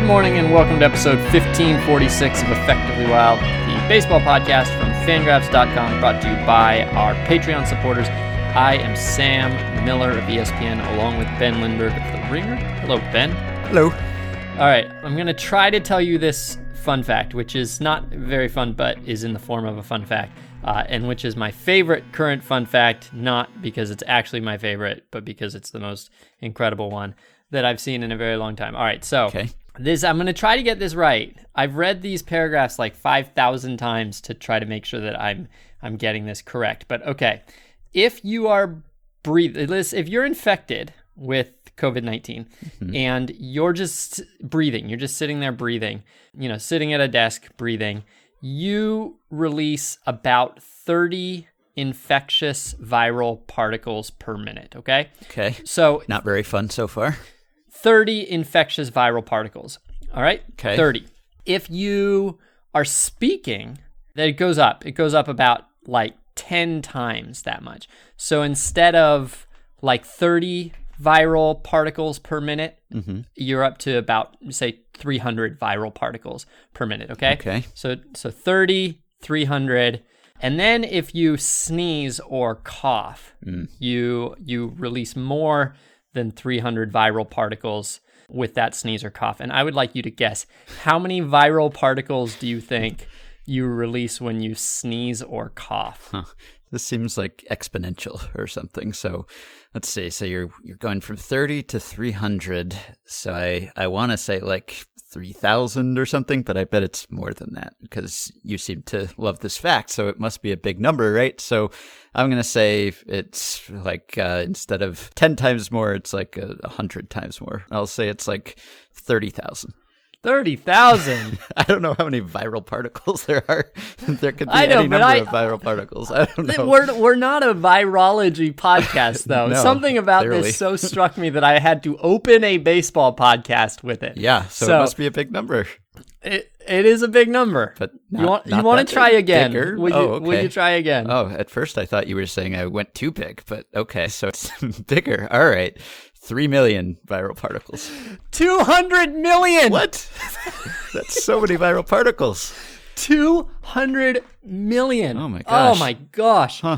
Good morning and welcome to episode 1546 of Effectively Wild, the baseball podcast from fangraphs.com brought to you by our Patreon supporters. I am Sam Miller of ESPN along with Ben Lindbergh of The Ringer. Hello, Ben. Hello. All right, I'm going to try to tell you this fun fact, which is not very fun, but is in the form of a fun fact, uh, and which is my favorite current fun fact, not because it's actually my favorite, but because it's the most incredible one that I've seen in a very long time. All right, so Okay. This I'm going to try to get this right. I've read these paragraphs like 5,000 times to try to make sure that I'm I'm getting this correct. But okay. If you are breathing if you're infected with COVID-19 mm-hmm. and you're just breathing, you're just sitting there breathing, you know, sitting at a desk breathing, you release about 30 infectious viral particles per minute, okay? Okay. So Not very fun so far. 30 infectious viral particles. All right? Okay. 30. If you are speaking, then it goes up. It goes up about like 10 times that much. So instead of like 30 viral particles per minute, mm-hmm. you're up to about say 300 viral particles per minute, okay? Okay. So so 30, 300 and then if you sneeze or cough, mm. you you release more than 300 viral particles with that sneeze or cough. And I would like you to guess how many viral particles do you think you release when you sneeze or cough? This seems like exponential or something. So let's see. So you're you're going from 30 to 300. So I I want to say like 3000 or something, but I bet it's more than that because you seem to love this fact, so it must be a big number, right? So I'm going to say it's like uh, instead of 10 times more, it's like a 100 times more. I'll say it's like 30,000. 30,000. I don't know how many viral particles there are. there could be know, any number I- of viral particles. I don't know. We're, we're not a virology podcast, though. No, Something about clearly. this so struck me that I had to open a baseball podcast with it. yeah, so, So- it must be a big number. It, it is a big number. But you not- want you want to try again? Bigger? You Oh, okay. you try again? Oh, at first I thought you were saying I went too big, but okay, so it's bigger. All right. Three million viral particles. Two hundred million. What? That's so many viral particles. Two hundred million. Oh my oh gosh. Oh my gosh. Huh.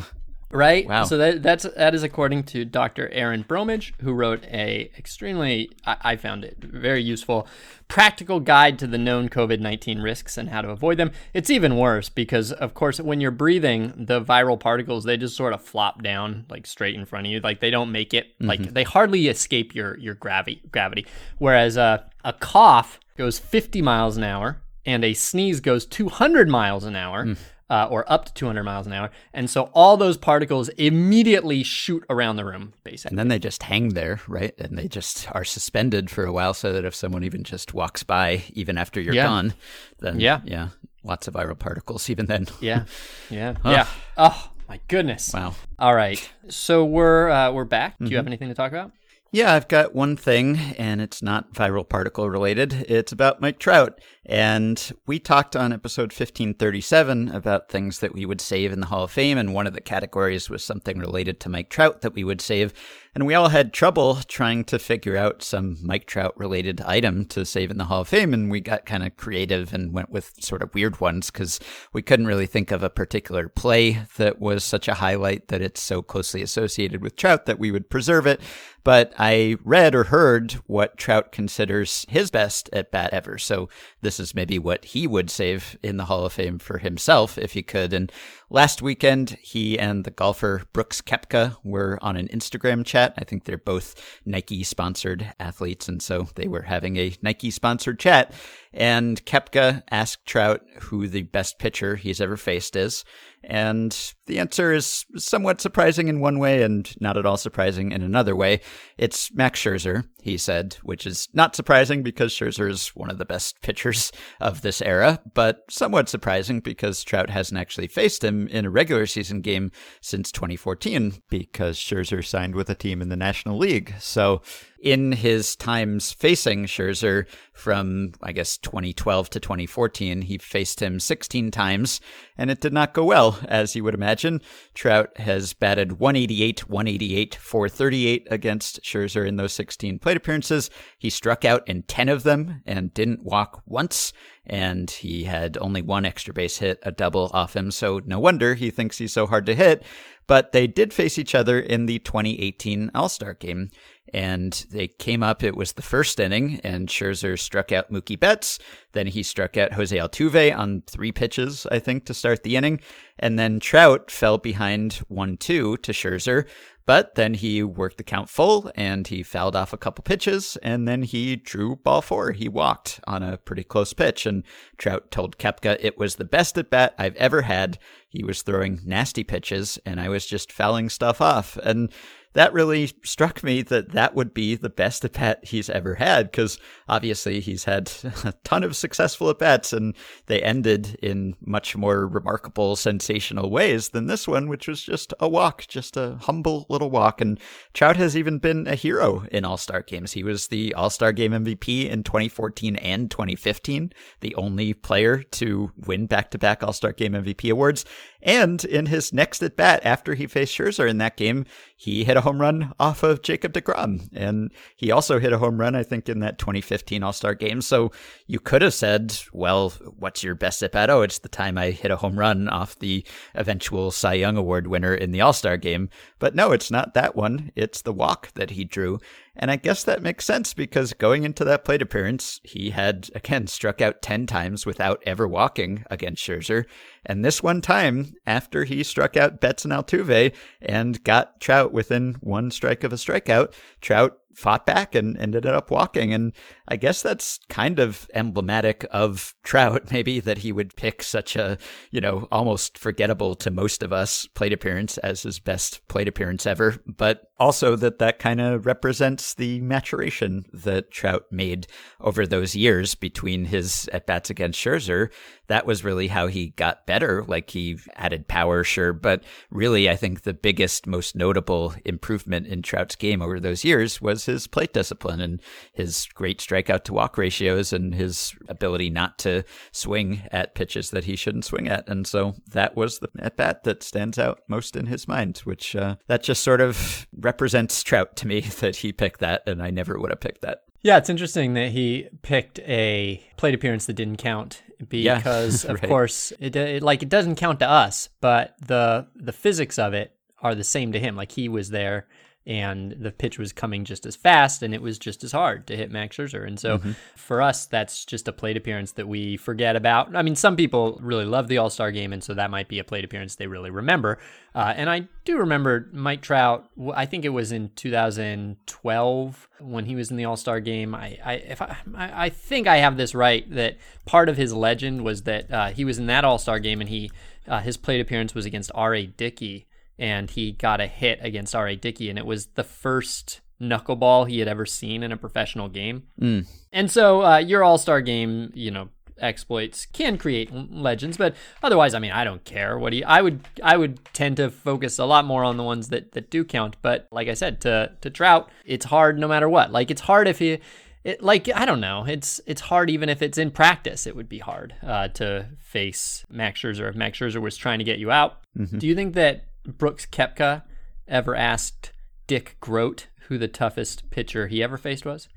Right. Wow. So that that's that is according to Dr. Erin Bromage, who wrote a extremely I, I found it very useful practical guide to the known COVID nineteen risks and how to avoid them. It's even worse because of course when you're breathing, the viral particles they just sort of flop down like straight in front of you. Like they don't make it like they hardly escape your your gravity gravity. Whereas uh, a cough goes 50 miles an hour and a sneeze goes 200 miles an hour. Uh, or up to 200 miles an hour. And so all those particles immediately shoot around the room, basically. And then they just hang there, right? And they just are suspended for a while so that if someone even just walks by, even after you're Yeah. gone, then Yeah. yeah, lots of viral particles even then. Yeah, yeah, yeah. Oh my goodness! Wow. All right, so we're uh, we're back. Do you have anything to talk about? Yeah, I've got one thing, and it's not viral particle related. It's about Mike Trout. And we talked on episode 1537 about things that we would save in the Hall of Fame, and one of the categories was something related to Mike Trout that we would save. And we all had trouble trying to figure out some Mike Trout related item to save in the Hall of Fame, and we got kind of creative and went with sort of weird ones because we couldn't really think of a particular play that was such a highlight that it's so closely associated with Trout that we would preserve it. But I read or heard what Trout considers his best at bat ever. So this is maybe what he would save in the Hall of Fame for himself if he could. And last weekend, he and the golfer Brooks Koepka were on an Instagram chat. I think they're both Nike sponsored athletes. And so they were having a Nike sponsored chat. And Koepka asked Trout who the best pitcher he's ever faced is. And the answer is somewhat surprising in one way and not at all surprising in another way. It's Max Scherzer, he said, which is not surprising because Scherzer is one of the best pitchers of this era, but somewhat surprising because Trout hasn't actually faced him in a regular season game since 2014 because Scherzer signed with a team in the National League. So in his times facing Scherzer from, I guess, 2012 to 2014, he faced him 16 times, and it did not go well, as you would imagine. Trout has batted 188, 188, 438 against Scherzer in those 16 plate appearances. He struck out in 10 of them and didn't walk once and he had only one extra base hit, a double off him, so no wonder he thinks he's so hard to hit. But they did face each other in the 2018 All Star game and they came up. It was the first inning, and Scherzer struck out Mookie Betts. Then he struck out Jose Altuve on three pitches, I think, to start the inning. And then Trout fell behind 1 2 to Scherzer. But then he worked the count full and he fouled off a couple pitches and then he drew ball four. He walked on a pretty close pitch and Trout told Koepka it was the best at bat I've ever had. He was throwing nasty pitches and I was just fouling stuff off. And that really struck me that that would be the best at bat he's ever had because obviously he's had a ton of successful at bats and they ended in much more remarkable, sensational ways than this one, which was just a walk, just a humble little walk. And Trout has even been a hero in All Star games. He was the All Star game MVP in 2014 and 2015, the only player to win back to back All Star game MVP awards. And in his next at bat after he faced Scherzer in that game, he hit a home run off of Jacob DeGrom. And he also hit a home run, I think, in that 2015 All Star game. So you could have said, well, what's your best at bat? Oh, it's the time I hit a home run off the eventual Cy Young Award winner in the All Star game. But no, it's not that one. It's the walk that he drew. And I guess that makes sense because going into that plate appearance, he had, again, struck out 10 times without ever walking against Scherzer. And this one time, after he struck out Betts and Altuve and got Trout within one strike of a strikeout, Trout fought back and ended up walking. And I guess that's kind of emblematic of Trout, maybe that he would pick such a, you know, almost forgettable to most of us plate appearance as his best plate appearance ever. But also that that kind of represents the maturation that Trout made over those years between his at bats against Scherzer. That was really how he got better. Like he added power, sure. But really, I think the biggest, most notable improvement in Trout's game over those years was his plate discipline and his great strikeout to walk ratios and his ability not to swing at pitches that he shouldn't swing at. And so that was the at bat that stands out most in his mind, which uh, that just sort of represents Trout to me that he picked that, and I never would have picked that. Yeah, it's interesting that he picked a plate appearance that didn't count because, yeah, right. of course, it, it like it doesn't count to us, but the the physics of it are the same to him. Like he was there and the pitch was coming just as fast and it was just as hard to hit Max Scherzer. And so mm-hmm. for us, that's just a plate appearance that we forget about. I mean, some people really love the All Star game, and so that might be a plate appearance they really remember. Uh, and I do remember Mike Trout, I think it was in 2012 when he was in the All Star game. I, I, if I, I think I have this right that part of his legend was that uh, he was in that All Star game and he uh, his plate appearance was against R.A. Dickey and he got a hit against R.A. Dickey, and it was the first knuckleball he had ever seen in a professional game. Mm. And so uh, your All Star game, you know, exploits can create legends, but otherwise, I mean, I don't care. What do you, I would I would tend to focus a lot more on the ones that that do count. But like I said, to to Trout, it's hard no matter what. Like it's hard if you. It, like I don't know, it's it's hard even if it's in practice. It would be hard uh, to face Max Scherzer if Max Scherzer was trying to get you out. Mm-hmm. Do you think that Brooks Koepka ever asked Dick Groat who the toughest pitcher he ever faced was?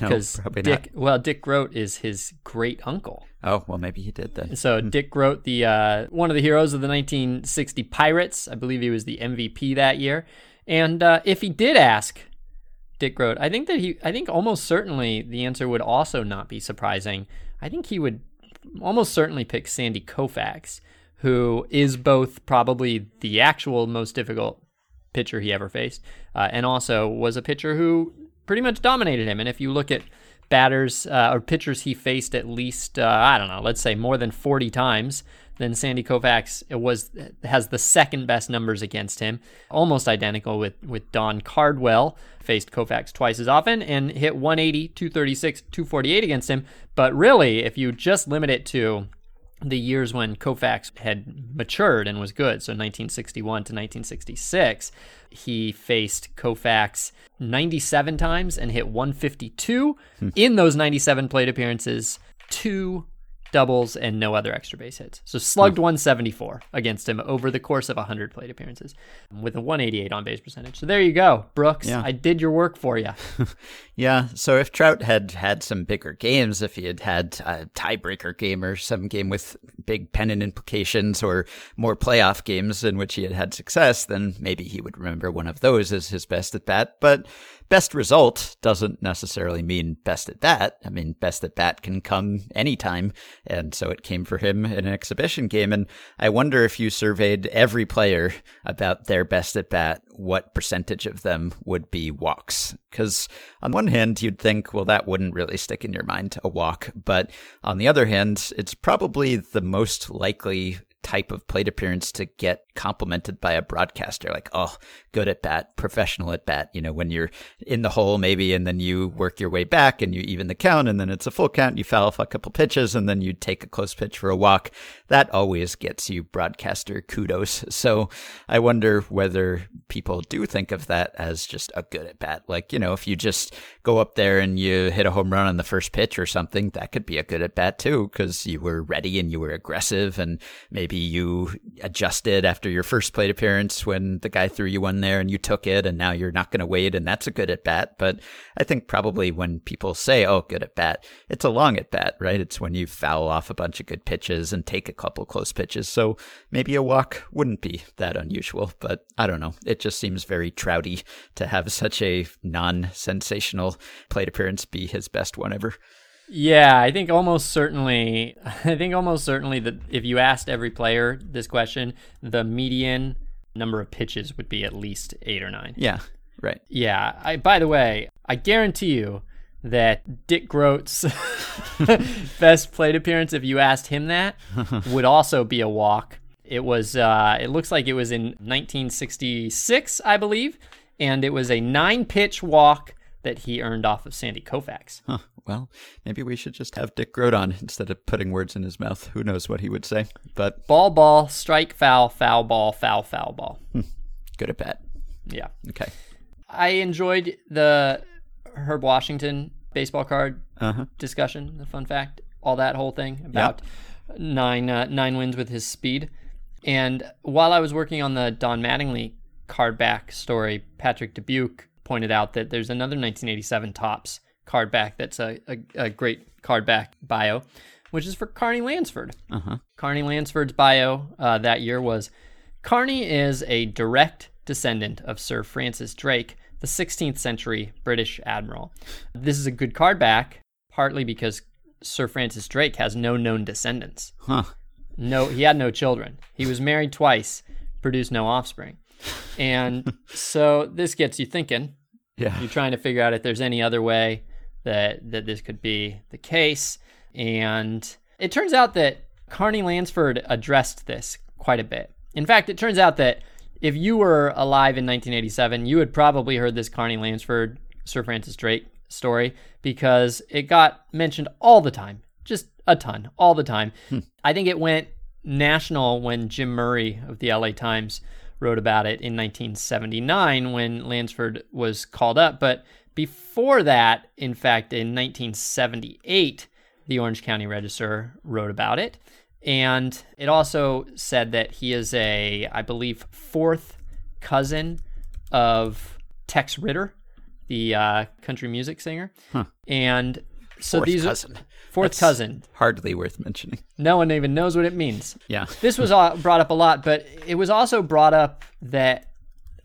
No, probably Dick, not. Well, Dick Groat is his great uncle. Oh, well, maybe he did then. So hmm. Dick Groat, the uh, one of the heroes of the 1960 Pirates, I believe he was the MVP that year. And uh, if he did ask Dick Groat, I think that he, I think almost certainly the answer would also not be surprising. I think he would almost certainly pick Sandy Koufax who is both probably the actual most difficult pitcher he ever faced, uh, and also was a pitcher who pretty much dominated him. And if you look at batters uh, or pitchers he faced at least, uh, I don't know, let's say more than 40 times, then Sandy Koufax was has the second best numbers against him, almost identical with with Don Cardwell. Faced Koufax twice as often and hit 180, 236, 248 against him. But really, if you just limit it to the years when Koufax had matured and was good, so 1961 to 1966, he faced Koufax 97 times and hit 152 hmm. in those 97 plate appearances. Two doubles, and no other extra base hits. So slugged hmm. 174 against him over the course of 100 plate appearances with a 188 on base percentage. So there you go, Brooks. Yeah. I did your work for you. yeah. So if Trout had had some bigger games, if he had had a tiebreaker game or some game with big pennant implications or more playoff games in which he had had success, then maybe he would remember one of those as his best at bat. But best result doesn't necessarily mean best at bat. I mean, best at bat can come anytime. And so it came for him in an exhibition game. And I wonder if you surveyed every player about their best at bat, what percentage of them would be walks? Because on one hand, you'd think, well, that wouldn't really stick in your mind, a walk. But on the other hand, it's probably the most likely type of plate appearance to get complimented by a broadcaster like oh good at bat professional at bat. You know when you're in the hole maybe and then you work your way back and you even the count and then it's a full count you foul off a couple pitches and then you take a close pitch for a walk. That always gets you broadcaster kudos. So i wonder whether people do think of that as just a good at bat. Like you know if you just go up there and you hit a home run on the first pitch or something that could be a good at bat too because you were ready and you were aggressive and maybe you adjusted after your first plate appearance when the guy threw you one there and you took it and now you're not going to wait and that's a good at bat. But I think probably when people say, oh, good at bat, it's a long at bat, right? It's when you foul off a bunch of good pitches and take a couple close pitches. So maybe a walk wouldn't be that unusual, but I don't know. It just seems very trouty to have such a non sensational plate appearance be his best one ever. Yeah, I think almost certainly. I think almost certainly that if you asked every player this question, the median number of pitches would be at least eight or nine. Yeah, right. Yeah. I. By the way, I guarantee you that Dick Groat's best plate appearance, if you asked him that, would also be a walk. It was. Uh, it looks like it was in 1966, I believe, and it was a nine-pitch walk that he earned off of Sandy Koufax. Huh. Well, maybe we should just have Dick Groat on instead of putting words in his mouth. Who knows what he would say? But ball, ball, strike, foul, foul, ball, foul, foul, ball. Hmm. Good at bat. Yeah. Okay. I enjoyed the Herb Washington baseball card uh-huh. discussion. The fun fact, all that whole thing about yep. nine uh, nine wins with his speed. And while I was working on the Don Mattingly card back story, Patrick Dubuque pointed out that there's another 1987 Topps card back that's a, a, a great card back bio, which is for Carney Lansford. Uh-huh. Carney Lansford's bio uh, that year was Carney is a direct descendant of Sir Francis Drake, the 16th century British admiral. This is a good card back, partly because Sir Francis Drake has no known descendants. Huh. No, he had no children. He was married twice, produced no offspring. And so this gets you thinking. Yeah. You're trying to figure out if there's any other way that that this could be the case. And it turns out that Carney Lansford addressed this quite a bit. In fact, it turns out that if you were alive in 1987, you had probably heard this Carney Lansford Sir Francis Drake story because it got mentioned all the time, just a ton, all the time. Hmm. I think it went national when Jim Murray of the LA Times wrote about it in 1979 when Lansford was called up. But before that, in fact, in 1978, the Orange County Register wrote about it. And it also said that he is a, I believe, fourth cousin of Tex Ritter, the uh, country music singer. Huh. And so fourth these cousin. fourth That's cousin. Hardly worth mentioning. No one even knows what it means. Yeah. this was brought up a lot, but it was also brought up that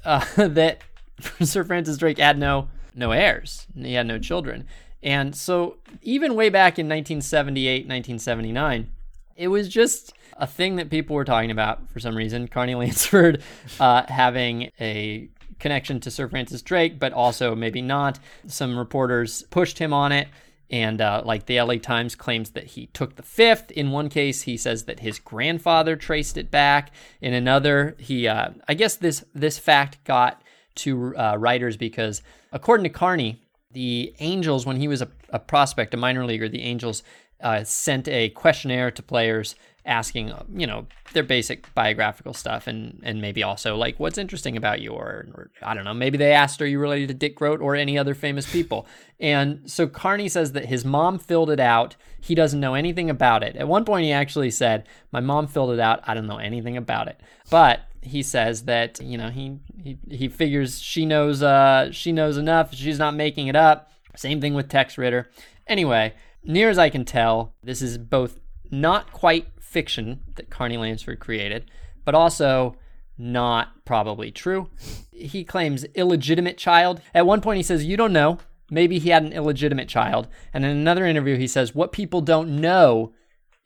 uh, that Sir Francis Drake had no no heirs. He had no children. And so even way back in 1978, 1979, it was just a thing that people were talking about for some reason. Carney Lansford uh, having a connection to Sir Francis Drake, but also maybe not. Some reporters pushed him on it. And uh, like the LA Times claims that he took the fifth. In one case, he says that his grandfather traced it back. In another, he, uh, I guess this this fact got to uh, writers because, according to Carney, the Angels, when he was a, a prospect, a minor leaguer, the Angels uh, sent a questionnaire to players asking, you know, their basic biographical stuff and and maybe also like what's interesting about you or, or I don't know, maybe they asked are you related to Dick Groat or any other famous people. And so Carney says that his mom filled it out. He doesn't know anything about it. At one point he actually said, "My mom filled it out. I don't know anything about it." But he says that, you know, he he, he figures she knows uh she knows enough. She's not making it up. Same thing with Tex Ritter. Anyway, near as I can tell, this is both not quite fiction that Carney Lansford created, but also not probably true. He claims illegitimate child. At one point, he says, You don't know. Maybe he had an illegitimate child. And in another interview, he says, What people don't know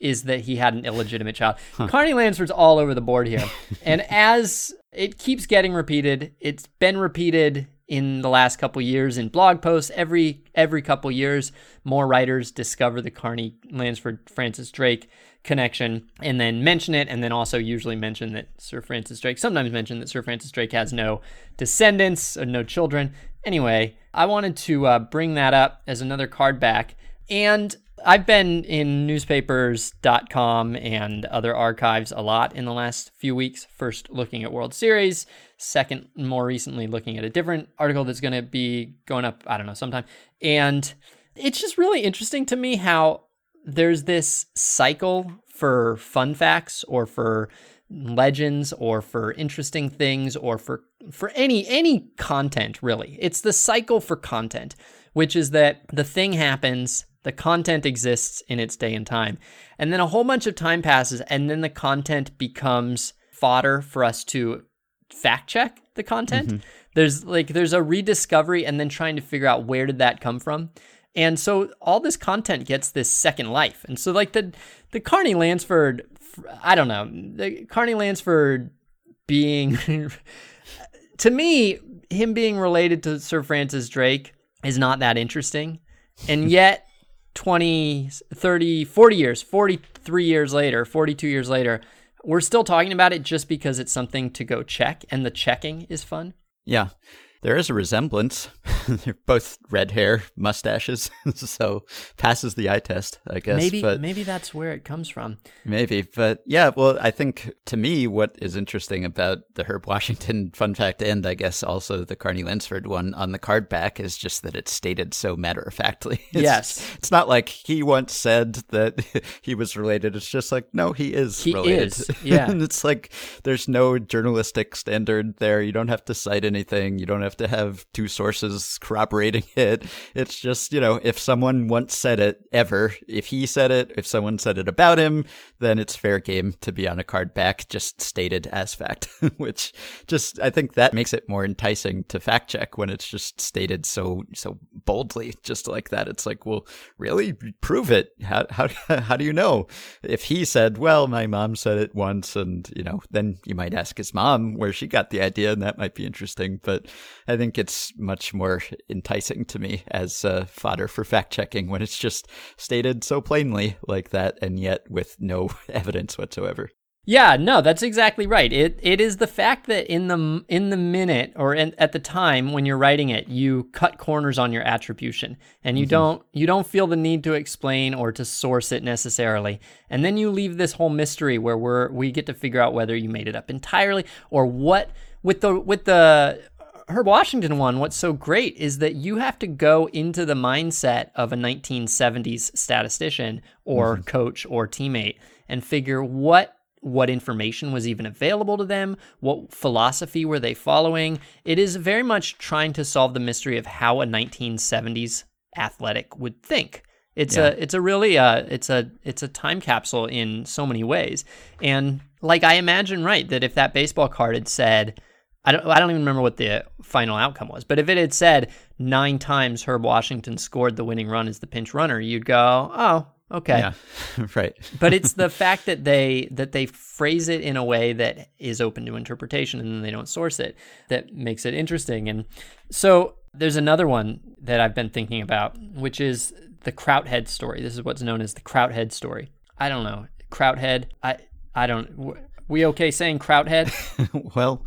is that he had an illegitimate child. Huh. Carney Lansford's all over the board here. and as it keeps getting repeated, it's been repeated in the last couple years in blog posts every every couple years more writers discover the carney lansford francis drake connection and then mention it and then also usually mention that sir francis drake sometimes mention that sir francis drake has no descendants or no children anyway i wanted to uh, bring that up as another card back and I've been in newspapers.com and other archives a lot in the last few weeks. First, looking at World Series. Second, more recently, looking at a different article that's going to be going up, I don't know, sometime. And it's just really interesting to me how there's this cycle for fun facts or for legends or for interesting things or for for any any content really it's the cycle for content which is that the thing happens the content exists in its day and time. And then a whole bunch of time passes, and then the content becomes fodder for us to fact check the content. Mm-hmm. There's like there's a rediscovery and then trying to figure out where did that come from. And so all this content gets this second life. And so like the the Carney Lansford I don't know, the Carney Lansford being to me him being related to Sir Francis Drake is not that interesting. And yet 20, 30, 40 years, 43 years later, 42 years later, we're still talking about it just because it's something to go check and the checking is fun. Yeah. There is a resemblance. They're both red hair, mustaches, so passes the eye test, I guess. Maybe but maybe that's where it comes from. Maybe, but yeah. Well, I think to me, what is interesting about the Herb Washington fun fact, and I guess also the Carney Lansford one on the card back, is just that it's stated so matter of factly. Yes, it's not like he once said that he was related. It's just like no, he is he related. Is. Yeah, and it's like there's no journalistic standard there. You don't have to cite anything. You don't have to have two sources corroborating it. It's just, you know, if someone once said it ever, if he said it, if someone said it about him, then it's fair game to be on a card back, just stated as fact, which just, I think that makes it more enticing to fact check when it's just stated so, so boldly, just like that. It's like, well, really prove it. How, how, how do you know? If he said, well, my mom said it once and, you know, then you might ask his mom where she got the idea and that might be interesting. But I think it's much more enticing to me as uh, fodder for fact checking when it's just stated so plainly like that and yet with no evidence whatsoever. Yeah, no, that's exactly right. It it is the fact that in the in the minute or in, at the time when you're writing it, you cut corners on your attribution, and you mm-hmm. don't you don't feel the need to explain or to source it necessarily, and then you leave this whole mystery where we're we get to figure out whether you made it up entirely or what with the with the Herb Washington one, what's so great is that you have to go into the mindset of a 1970s statistician or mm-hmm. coach or teammate and figure what what information was even available to them, what philosophy were they following. It is very much trying to solve the mystery of how a 1970s athletic would think. It's yeah. a it's a really uh it's a it's a time capsule in so many ways. And like I imagine right that if that baseball card had said I don't I don't even remember what the final outcome was, but if it had said nine times Herb Washington scored the winning run as the pinch runner, you'd go, oh, okay, yeah, right. but it's the fact that they that they phrase it in a way that is open to interpretation and then they don't source it that makes it interesting. And so there's another one that I've been thinking about, which is the Krauthead story. This is what's known as the Krauthead story. I don't know Krauthead. I I don't we okay saying Krauthead? well,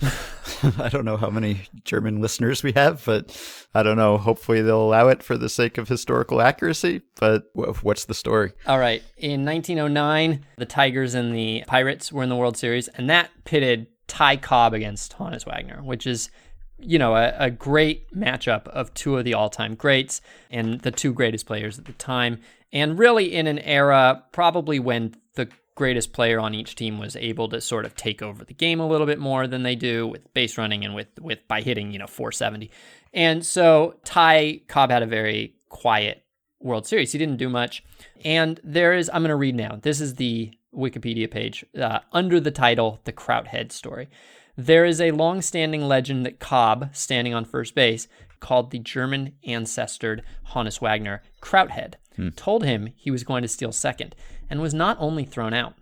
I don't know how many German listeners we have, but I don't know. Hopefully, they'll allow it for the sake of historical accuracy. But what's the story? All right. In 1909, the Tigers and the Pirates were in the World Series, and that pitted Ty Cobb against Honus Wagner, which is you know, a, a, great matchup of two of the all time greats and the two greatest players at the time. And really in an era probably when the greatest player on each team was able to sort of take over the game a little bit more than they do with base running and with with by hitting, you know, 470. And so Ty Cobb had a very quiet World Series. He didn't do much. And there is I'm going to read now. This is the Wikipedia page uh, under the title The Krauthead Story. There is a long standing legend that Cobb, standing on first base, called the German ancestored Honus Wagner Krauthead, hmm. told him he was going to steal second, and was not only thrown out,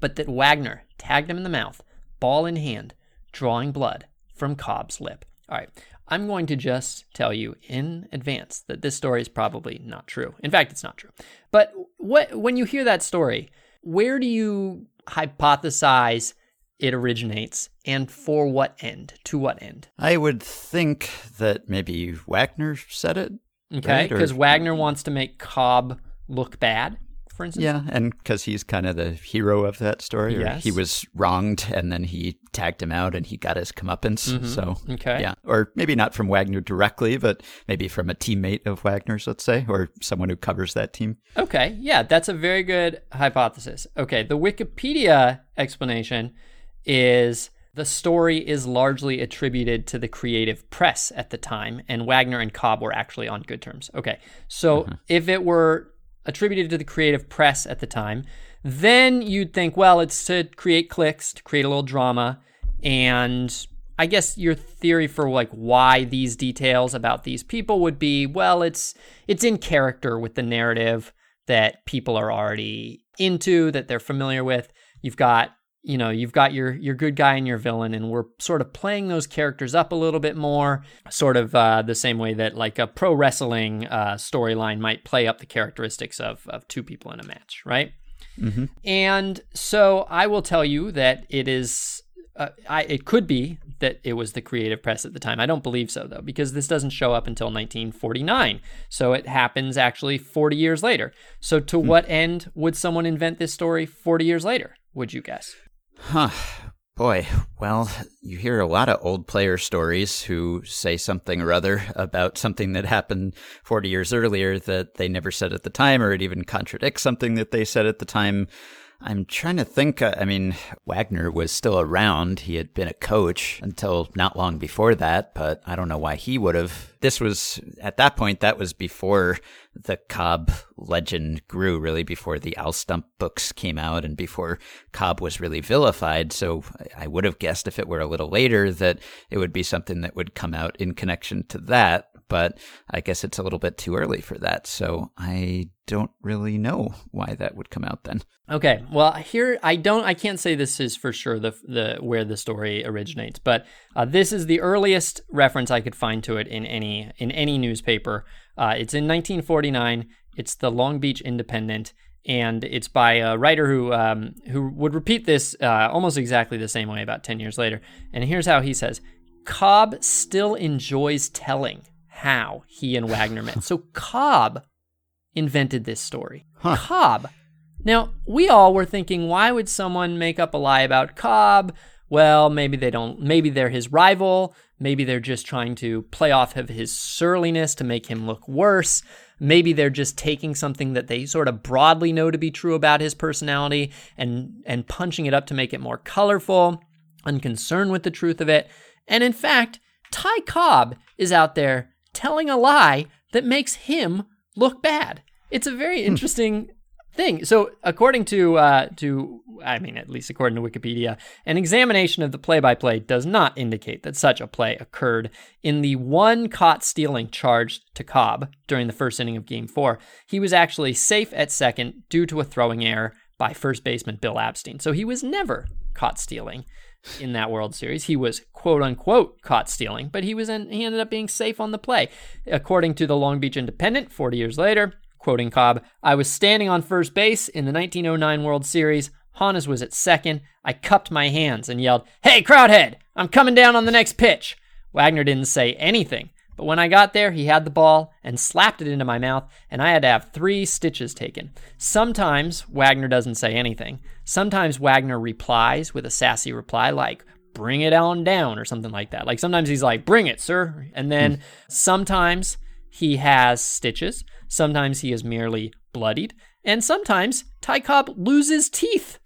but that Wagner tagged him in the mouth, ball in hand, drawing blood from Cobb's lip. All right, I'm going to just tell you in advance that this story is probably not true. In fact, it's not true. But what when you hear that story, where do you hypothesize it originates and for what end? To what end? I would think that maybe Wagner said it. Okay, because right? Wagner wants to make Cobb look bad, for instance. Yeah, and because he's kind of the hero of that story. Yes. he was wronged, and then he tagged him out, and he got his comeuppance. Mm-hmm. So, okay, yeah, or maybe not from Wagner directly, but maybe from a teammate of Wagner's, let's say, or someone who covers that team. Okay, yeah, that's a very good hypothesis. Okay, the Wikipedia explanation is the story is largely attributed to the creative press at the time, and Wagner and Cobb were actually on good terms. Okay, so mm-hmm. if it were attributed to the creative press at the time, then you'd think, well, it's to create clicks, to create a little drama, and I guess your theory for like why these details about these people would be, well, it's it's in character with the narrative that people are already into, that they're familiar with. You've got you know you've got your your good guy and your villain and we're sort of playing those characters up a little bit more sort of uh, the same way that like a pro wrestling uh, storyline might play up the characteristics of, of two people in a match right mm-hmm. and so i will tell you that it is uh, I, it could be that it was the creative press at the time. I don't believe so, though, because this doesn't show up until 1949. So it happens actually 40 years later. So, to hmm. what end would someone invent this story 40 years later, would you guess? Huh. Boy, well, you hear a lot of old player stories who say something or other about something that happened 40 years earlier that they never said at the time, or it even contradicts something that they said at the time. I'm trying to think. Uh, I mean, Wagner was still around. He had been a coach until not long before that, but I don't know why he would have. This was, at that point, that was before the Cobb legend grew, really, before the Al Stump books came out and before Cobb was really vilified. So I would have guessed if it were a little later that it would be something that would come out in connection to that but I guess it's a little bit too early for that. So I don't really know why that would come out then. Okay, well here I don't I can't say this is for sure the the where the story originates, but uh, this is the earliest reference I could find to it in any in any newspaper. Uh, it's in 1949. It's the Long Beach Independent, and it's by a writer who um, who would repeat this uh, almost exactly the same way about 10 years later. And here's how he says: Cobb still enjoys telling how he and Wagner met. So Cobb invented this story. Huh. Cobb. Now, we all were thinking, why would someone make up a lie about Cobb? Well, maybe they don't, maybe they're his rival. Maybe they're just trying to play off of his surliness to make him look worse. Maybe they're just taking something that they sort of broadly know to be true about his personality and, and punching it up to make it more colorful, unconcerned with the truth of it. And in fact, Ty Cobb is out there telling a lie that makes him look bad. It's a very hmm. interesting thing. So, according to uh, to I mean, at least according to Wikipedia, an examination of the play-by-play does not indicate that such a play occurred. In the one caught stealing charged to Cobb during the first inning of Game Four, he was actually safe at second due to a throwing error by first baseman Bill Abstein. So he was never caught stealing in that World Series. He was quote unquote caught stealing, but he was in, he ended up being safe on the play. According to the Long Beach Independent, 40 years later, quoting Cobb, I was standing on first base in the 1909 World Series. Honus was at second. I cupped my hands and yelled, Hey, Krauthead, I'm coming down on the next pitch. Wagner didn't say anything, but when I got there, he had the ball and slapped it into my mouth, and I had to have three stitches taken. Sometimes Wagner doesn't say anything. Sometimes Wagner replies with a sassy reply like, Bring it on down, or something like that. Like sometimes he's like, Bring it, sir. And then hmm. sometimes he has stitches. Sometimes he is merely bloodied. And sometimes Ty Cobb loses teeth.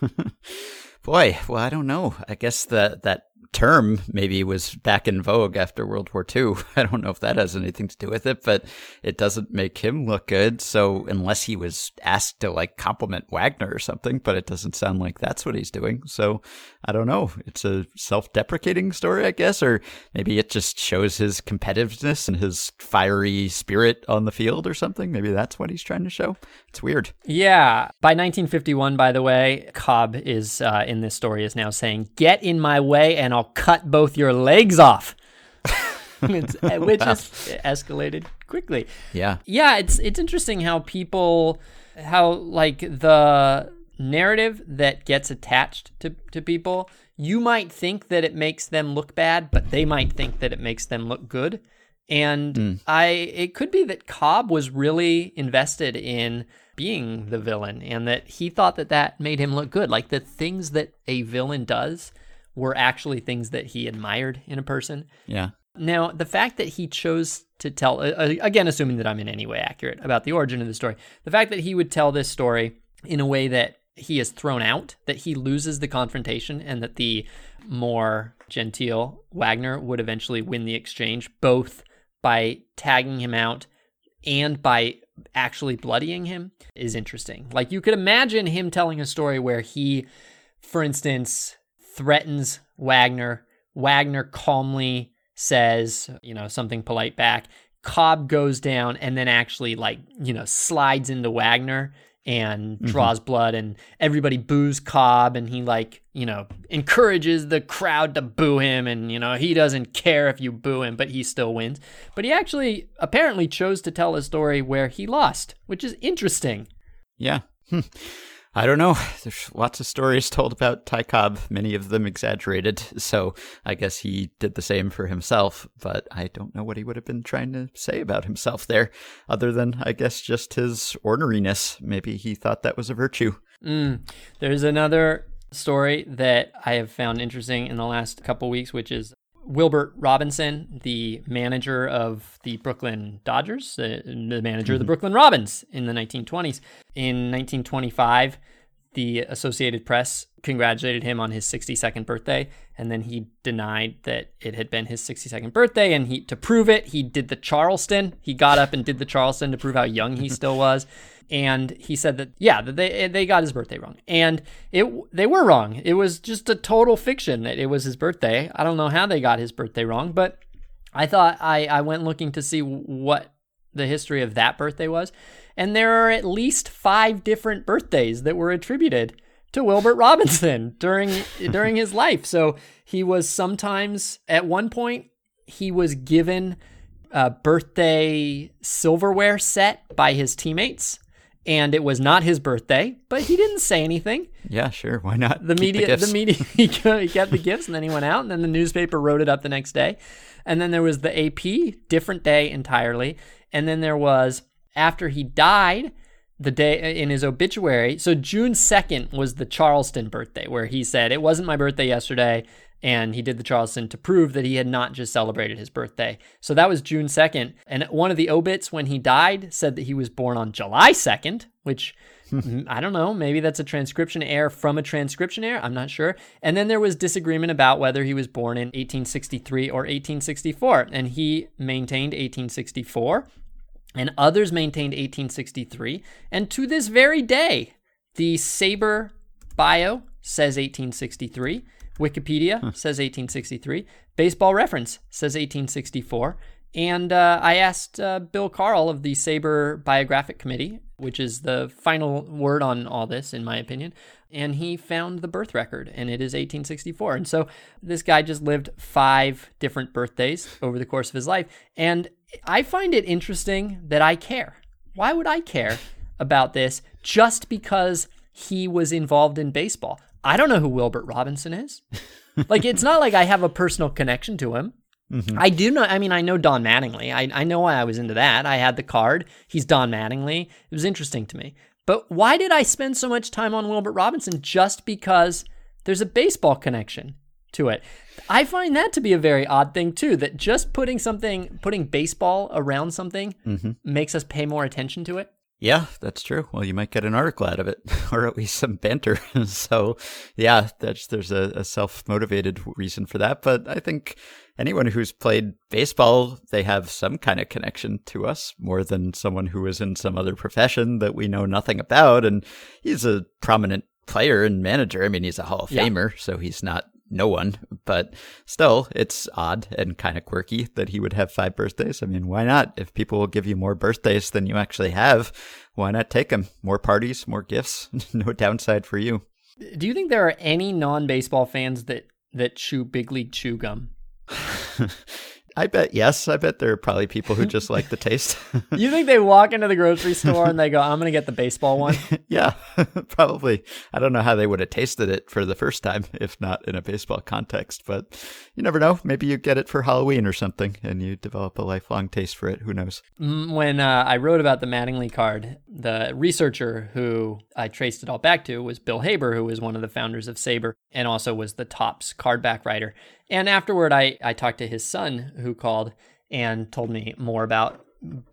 Boy, well, I don't know. I guess that that term maybe was back in vogue after World War II. I don't know if that has anything to do with it, but it doesn't make him look good. So unless he was asked to like compliment Wagner or something, but it doesn't sound like that's what he's doing. So I don't know. It's a self-deprecating story, I guess, or maybe it just shows his competitiveness and his fiery spirit on the field or something. Maybe that's what he's trying to show. It's weird. Yeah. By 1951, by the way, Cobb is uh, in this story is now saying, "Get in my way, and I'll cut both your legs off," which has escalated quickly. Yeah. Yeah, it's it's interesting how people, how like the narrative that gets attached to to people. You might think that it makes them look bad, but they might think that it makes them look good. And mm. I, it could be that Cobb was really invested in being the villain and that he thought that that made him look good. Like the things that a villain does were actually things that he admired in a person. Yeah. Now, the fact that he chose to tell, uh, again, assuming that I'm in any way accurate about the origin of the story, the fact that he would tell this story in a way that he is thrown out, that he loses the confrontation, and that the more genteel Wagner would eventually win the exchange, both by tagging him out and by actually bloodying him is interesting. Like you could imagine him telling a story where he, for instance, threatens Wagner. Wagner calmly says, you know, something polite back. Cobb goes down and then actually like, you know, slides into Wagner and mm-hmm. draws mm-hmm. blood and everybody boos Cobb and he like, you know, encourages the crowd to boo him and you know, he doesn't care if you boo him, but he still wins. But he actually apparently chose to tell a story where he lost, which is interesting. Yeah. I don't know. There's lots of stories told about Ty Cobb, many of them exaggerated. So I guess he did the same for himself, but I don't know what he would have been trying to say about himself there, other than, I guess, just his orneriness. Maybe he thought that was a virtue. Mm. There's another story that I have found interesting in the last couple weeks, which is Wilbert Robinson, the manager of the Brooklyn Dodgers, the, the manager mm-hmm. of the mm-hmm. Brooklyn Robins in the 1920s. In 1925, the Associated Press congratulated him on his 62nd birthday, and then he denied that it had been his 62nd birthday. And he, to prove it, he did the Charleston. He got up and did the Charleston to prove how young he still was and he said that yeah that they they got his birthday wrong and it they were wrong it was just a total fiction that it was his birthday i don't know how they got his birthday wrong but i thought i i went looking to see what the history of that birthday was and there are at least five different birthdays that were attributed to Wilbert Robinson during during his life so he was sometimes at one point he was given a birthday silverware set by his teammates and it was not his birthday, but he didn't say anything. Yeah, sure. Why not? The Keep media, the, the, media, he got the gifts, and then he went out, and then the newspaper wrote it up the next day, and then there was the AP, different day entirely, and then there was after he died, the day in his obituary. So June second was the Charleston birthday, where he said it wasn't my birthday yesterday and he did the Charleston to prove that he had not just celebrated his birthday. So that was June 2nd. And one of the obits when he died said that he was born on July 2nd, which mm, I don't know, maybe that's a transcription error from a transcription error, I'm not sure. And then there was disagreement about whether he was born in 1863 or 1864, and he maintained 1864, and others maintained 1863, and to this very day, the SABR bio says 1863. Wikipedia huh. says 1863. Baseball Reference says 1864. And uh, I asked uh, Bill Carle of the SABR Biographic Committee, which is the final word on all this, in my opinion, and he found the birth record, and it is 1864. And so this guy just lived five different birthdays over the course of his life. And I find it interesting that I care. Why would I care about this just because he was involved in baseball. I don't know who Wilbert Robinson is. like, it's not like I have a personal connection to him. Mm-hmm. I do know. I mean, I know Don Mattingly. I, I know why I was into that. I had the card. He's Don Mattingly. It was interesting to me. But why did I spend so much time on Wilbert Robinson just because there's a baseball connection to it? I find that to be a very odd thing too. That just putting something, putting baseball around something, mm-hmm. makes us pay more attention to it. Yeah, that's true. Well, you might get an article out of it, or at least some banter. so, yeah, that's there's a, a self motivated reason for that. But I think anyone who's played baseball, they have some kind of connection to us more than someone who is in some other profession that we know nothing about. And he's a prominent player and manager. I mean, he's a Hall of yeah. Famer, so he's not no one, but still, it's odd and kind of quirky that he would have five birthdays. I mean, why not? If people will give you more birthdays than you actually have, why not take them? More parties, more gifts, no downside for you. Do you think there are any non baseball fans that, that chew Big League Chew gum? I bet yes. I bet there are probably people who just like the taste. you think they walk into the grocery store and they go, "I'm going to get the baseball one"? yeah, probably. I don't know how they would have tasted it for the first time if not in a baseball context, but you never know. Maybe you get it for Halloween or something and you develop a lifelong taste for it. Who knows? Mm, when uh, I wrote about the Mattingly card, the researcher who I traced it all back to was Bill Haber, who was one of the founders of SABR and also was the Topps card back writer. And afterward, I, I talked to his son who called and told me more about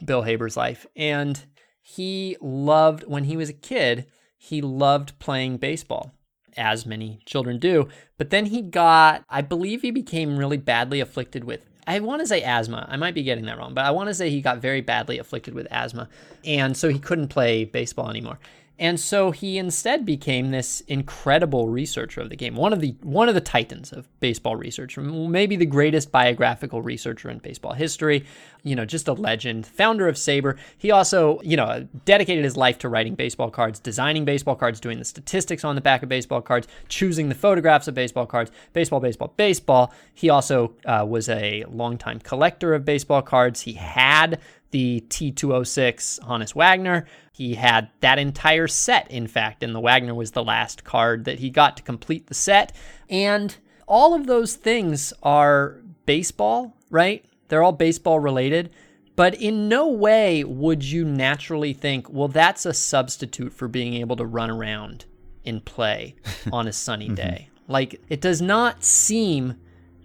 Bill Haber's life. And he loved, when he was a kid, he loved playing baseball, as many children do. But then he got, I believe he became really badly afflicted with I want to say asthma. I might be getting that wrong, but I want to say he got very badly afflicted with asthma. And so he couldn't play baseball anymore. And so he instead became this incredible researcher of the game, one of the one of the titans of baseball research, maybe the greatest biographical researcher in baseball history. You know, just a legend, founder of SABR. He also, you know, dedicated his life to writing baseball cards, designing baseball cards, doing the statistics on the back of baseball cards, choosing the photographs of baseball cards, baseball, baseball, baseball. He also uh, was a longtime collector of baseball cards. He had the T206 Honus Wagner. He had that entire set, in fact, and the Wagner was the last card that he got to complete the set. And all of those things are baseball, right? They're all baseball related. But in no way would you naturally think, well, that's a substitute for being able to run around and play on a sunny mm-hmm. day. Like, it does not seem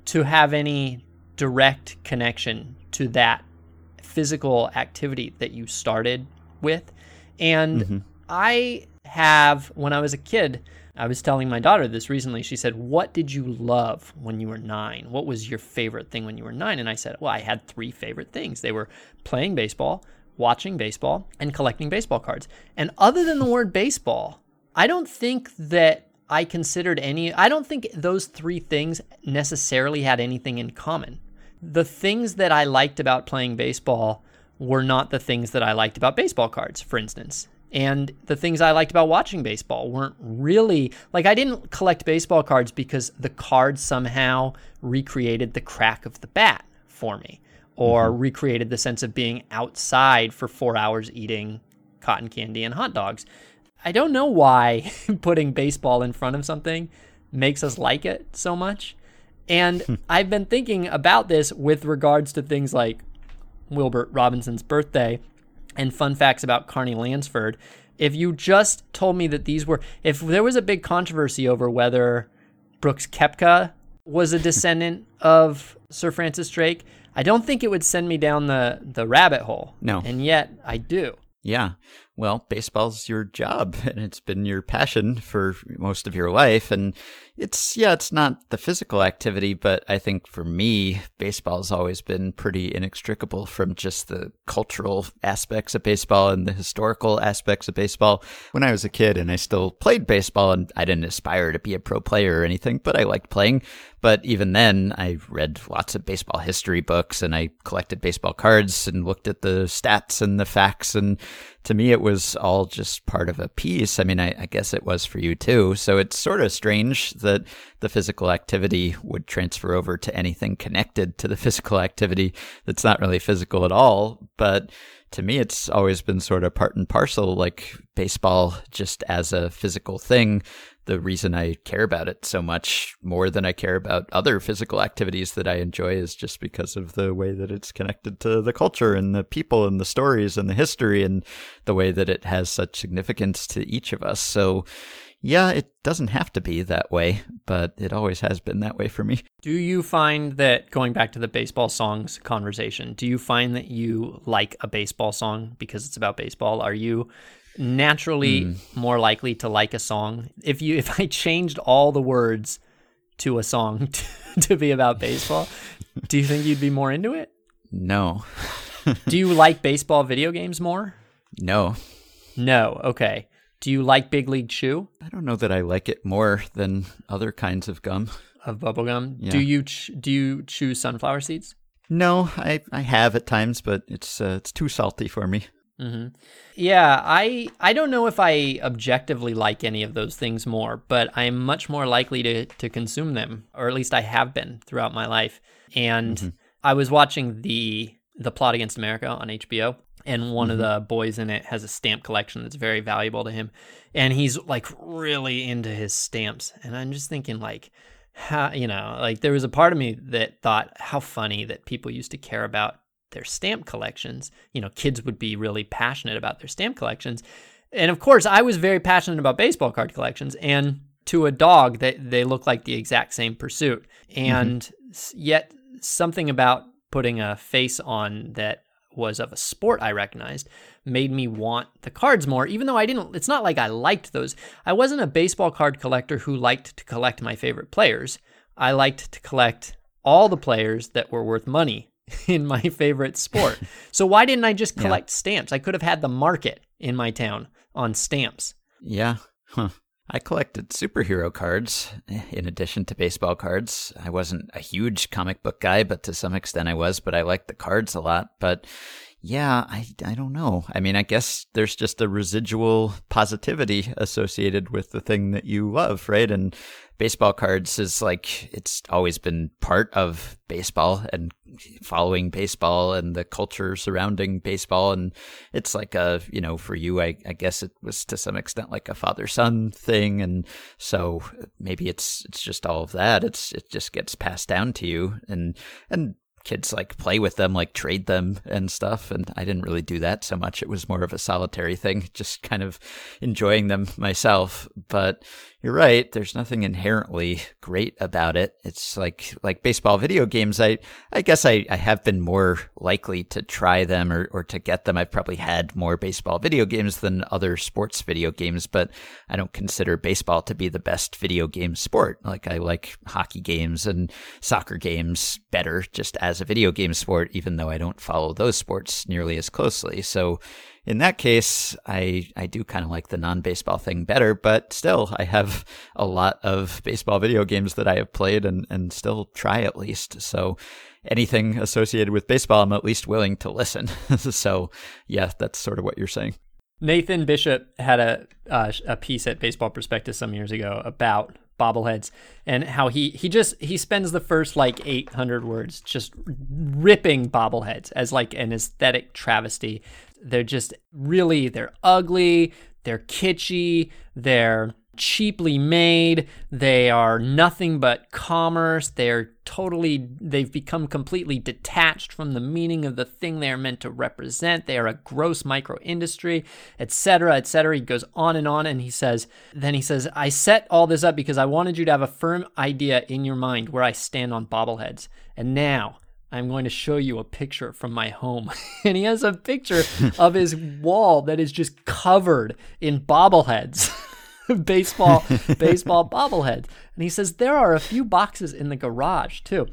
to have any direct connection to that physical activity that you started with. And mm-hmm. I have, when I was a kid, I was telling my daughter this recently. She said, What did you love when you were nine? What was your favorite thing when you were nine? And I said, Well, I had three favorite things. They were playing baseball, watching baseball, and collecting baseball cards. And other than the word baseball, I don't think that I considered any, I don't think those three things necessarily had anything in common. The things that I liked about playing baseball were not the things that I liked about baseball cards, for instance. And the things I liked about watching baseball weren't really like I didn't collect baseball cards because the card somehow recreated the crack of the bat for me or mm-hmm. recreated the sense of being outside for four hours eating cotton candy and hot dogs. I don't know why putting baseball in front of something makes us like it so much. And hmm. I've been thinking about this with regards to things like Wilbert Robinson's birthday and fun facts about Carney Lansford. If you just told me that these were, if there was a big controversy over whether Brooks Koepka was a descendant of Sir Francis Drake, I don't think it would send me down the, the rabbit hole. No. And yet I do. Yeah. Well, baseball's your job and it's been your passion for most of your life. And it's, yeah, it's not the physical activity, but I think for me, baseball's always been pretty inextricable from just the cultural aspects of baseball and the historical aspects of baseball. When I was a kid and I still played baseball and I didn't aspire to be a pro player or anything, but I liked playing. But even then, I read lots of baseball history books and I collected baseball cards and looked at the stats and the facts and to me, it was all just part of a piece. I mean, I, I guess it was for you too. So it's sort of strange that the physical activity would transfer over to anything connected to the physical activity that's not really physical at all. But to me, it's always been sort of part and parcel, like baseball just as a physical thing. The reason I care about it so much more than I care about other physical activities that I enjoy is just because of the way that it's connected to the culture and the people and the stories and the history and the way that it has such significance to each of us. So, yeah, it doesn't have to be that way, but it always has been that way for me. Do you find that going back to the baseball songs conversation, do you find that you like a baseball song because it's about baseball? Are you naturally mm. more likely to like a song if you if I changed all the words to a song to, to be about baseball? do you think you'd be more into it? No. do you like baseball video games more? No. No. Okay. Do you like Big League Chew? I don't know that I like it more than other kinds of gum. Of bubble gum? Yeah. Do you ch- do you chew sunflower seeds? No, I, I have at times, but it's uh, it's too salty for me. Mm-hmm. Yeah, I I don't know if I objectively like any of those things more, but I'm much more likely to to consume them, or at least I have been throughout my life. And mm-hmm. I was watching the the Plot Against America on HBO, and one mm-hmm. of the boys in it has a stamp collection that's very valuable to him. And he's like really into his stamps. And i'm just thinking like how you know like there was a part of me that thought how funny that people used to care about their stamp collections. You know kids would be really passionate about their stamp collections. And of course i was very passionate about baseball card collections and to a dog they, they look like the exact same pursuit. And mm-hmm. yet something about putting a face on that was of a sport I recognized made me want the cards more, even though I didn't. It's not like I liked those. I wasn't a baseball card collector who liked to collect my favorite players. I liked to collect all the players that were worth money in my favorite sport. so why didn't I just collect yeah. stamps? I could have had the market in my town on stamps. Yeah. Huh. I collected superhero cards eh, in addition to baseball cards. I wasn't a huge comic book guy, but to some extent I was, but I liked the cards a lot. But yeah, I, I don't know. I mean, I guess there's just a residual positivity associated with the thing that you love, right? And baseball cards is like, it's always been part of baseball and following baseball and the culture surrounding baseball. And it's like a, you know, for you, I, I guess it was to some extent like a father son thing. And so maybe it's, it's just all of that. It's, it just gets passed down to you. And, and kids like play with them, like trade them and stuff. And I didn't really do that so much. It was more of a solitary thing, just kind of enjoying them myself. But you're right. There's nothing inherently great about it. It's like like baseball video games. I I guess I, I have been more likely to try them or, or to get them. I've probably had more baseball video games than other sports video games, but I don't consider baseball to be the best video game sport. Like I like hockey games and soccer games better just as a video game sport, even though I don't follow those sports nearly as closely. So in that case, I I do kind of like the non-baseball thing better, but still, I have a lot of baseball video games that I have played and and still try at least. So anything associated with baseball, I'm at least willing to listen. so yeah, that's sort of what you're saying. Nathan Bishop had a uh, a piece at Baseball Prospectus some years ago about bobbleheads and how he he just he spends the first like 800 words just ripping bobbleheads as like an aesthetic travesty. They're just really they're ugly, they're kitschy, they're cheaply made. They are nothing but commerce. They're totally, they've become completely detached from the meaning of the thing they are meant to represent. They are a gross micro industry, etc., etc. He goes on and on and he says, then he says, I set all this up because I wanted you to have a firm idea in your mind where I stand on bobbleheads. And now, I'm going to show you a picture from my home. and he has a picture of his wall that is just covered in bobbleheads. baseball baseball bobbleheads. And he says there are a few boxes in the garage too.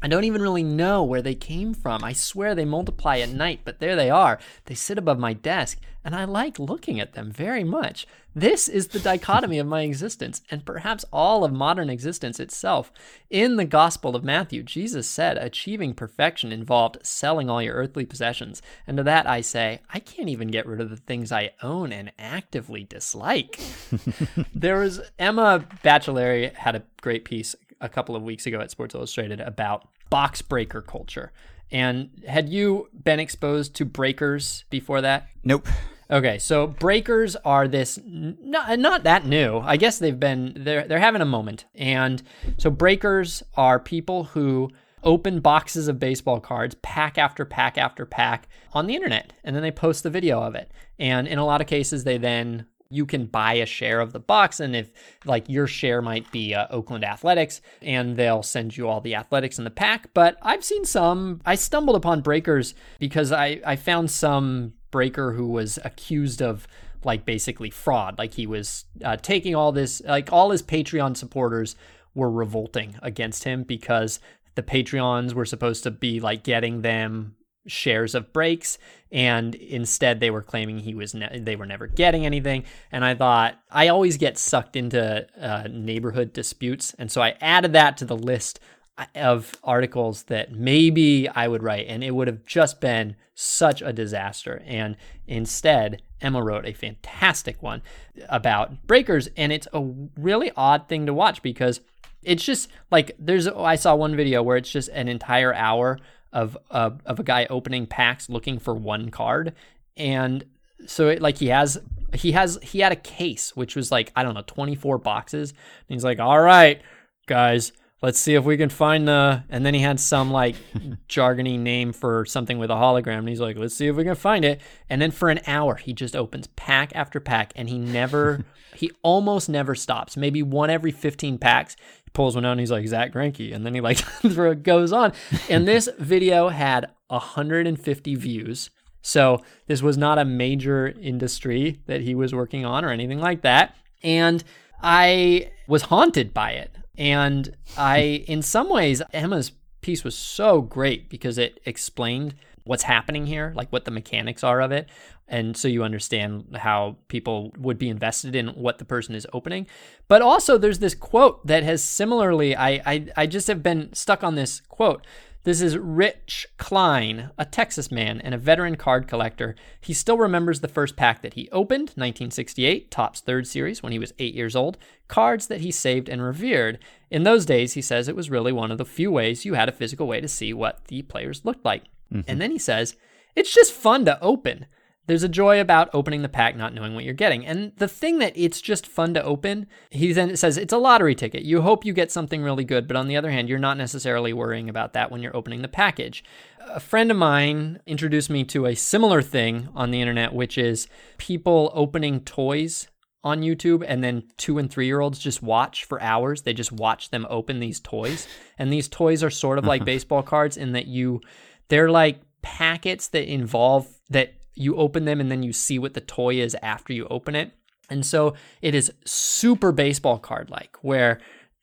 I don't even really know where they came from. I swear they multiply at night, but there they are. They sit above my desk, and I like looking at them very much. This is the dichotomy of my existence, and perhaps all of modern existence itself. In the Gospel of Matthew, Jesus said achieving perfection involved selling all your earthly possessions. And to that I say, I can't even get rid of the things I own and actively dislike. there was Emma Baccellieri had a great piece a couple of weeks ago at Sports Illustrated about box breaker culture. And had you been exposed to breakers before that? Nope. Okay, so breakers are this not not that new. I guess they've been they're they're having a moment. And so breakers are people who open boxes of baseball cards, pack after pack after pack on the internet, and then they post the video of it. And in a lot of cases they then you can buy a share of the box and if like your share might be uh, oakland athletics and they'll send you all the athletics in the pack. But i've seen some i stumbled upon breakers because i i found some breaker who was accused of like basically fraud. Like he was uh, taking all this like all his patreon supporters were revolting against him because the patreons were supposed to be like getting them shares of breaks and instead they were claiming he was ne- they were never getting anything. And i thought i always get sucked into uh, neighborhood disputes. And so i added that to the list uh, of articles that maybe i would write and it would have just been such a disaster. And instead emma wrote a fantastic one about breakers. And it's a really odd thing to watch because it's just like there's i saw one video where it's just an entire hour of uh, of a guy opening packs looking for one card, and so it, like he has he has he had a case which was like I don't know 24 boxes. And he's like, all right, guys, let's see if we can find the. And then he had some like jargony name for something with a hologram. And he's like, let's see if we can find it. And then for an hour, he just opens pack after pack, and he never, he almost never stops. Maybe one every 15 packs. Pulls one out and he's like, Zack Greinke. And then he like goes on. And this video had 150 views. So this was not a major industry that he was working on or anything like that. And I was haunted by it. And I, in some ways, Emma's piece was so great because it explained what's happening here, like what the mechanics are of it. And so you understand how people would be invested in what the person is opening. But also, there's this quote that has similarly, I, I, I just have been stuck on this quote. This is Rich Klein, a Texas man and a veteran card collector. He still remembers the first pack that he opened, 1968, Topps third series, when he was eight years old, cards that he saved and revered. In those days, he says it was really one of the few ways you had a physical way to see what the players looked like. Mm-hmm. And then he says, it's just fun to open. There's a joy about opening the pack, not knowing what you're getting. And the thing that it's just fun to open, he then says it's a lottery ticket. You hope you get something really good, but on the other hand, you're not necessarily worrying about that when you're opening the package. A friend of mine introduced me to a similar thing on the internet, which is people opening toys on YouTube and then two and three year olds just watch for hours. They just watch them open these toys. And these toys are sort of like baseball cards in that you, they're like packets that involve that you open them and then you see what the toy is after you open it. And so it is super baseball card like where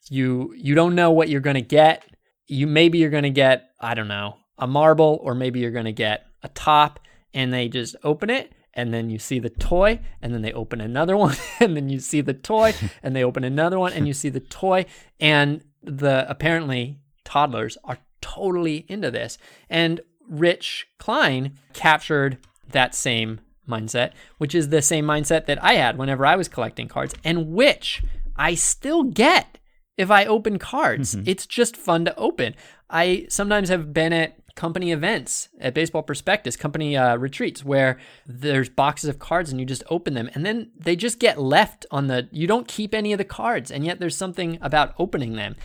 you you don't know what you're going to get. You maybe you're going to get, I don't know, a marble or maybe you're going to get a top and they just open it and then you see the toy and then they open another one and then you see the toy and they open another one and you see the toy and the apparently toddlers are totally into this. And Rich Klein captured that same mindset, which is the same mindset that I had whenever I was collecting cards, and which I still get if I open cards. Mm-hmm. It's just fun to open. I sometimes have been at company events at Baseball Prospectus, company uh, retreats where there's boxes of cards and you just open them and then they just get left on the, you don't keep any of the cards and yet there's something about opening them.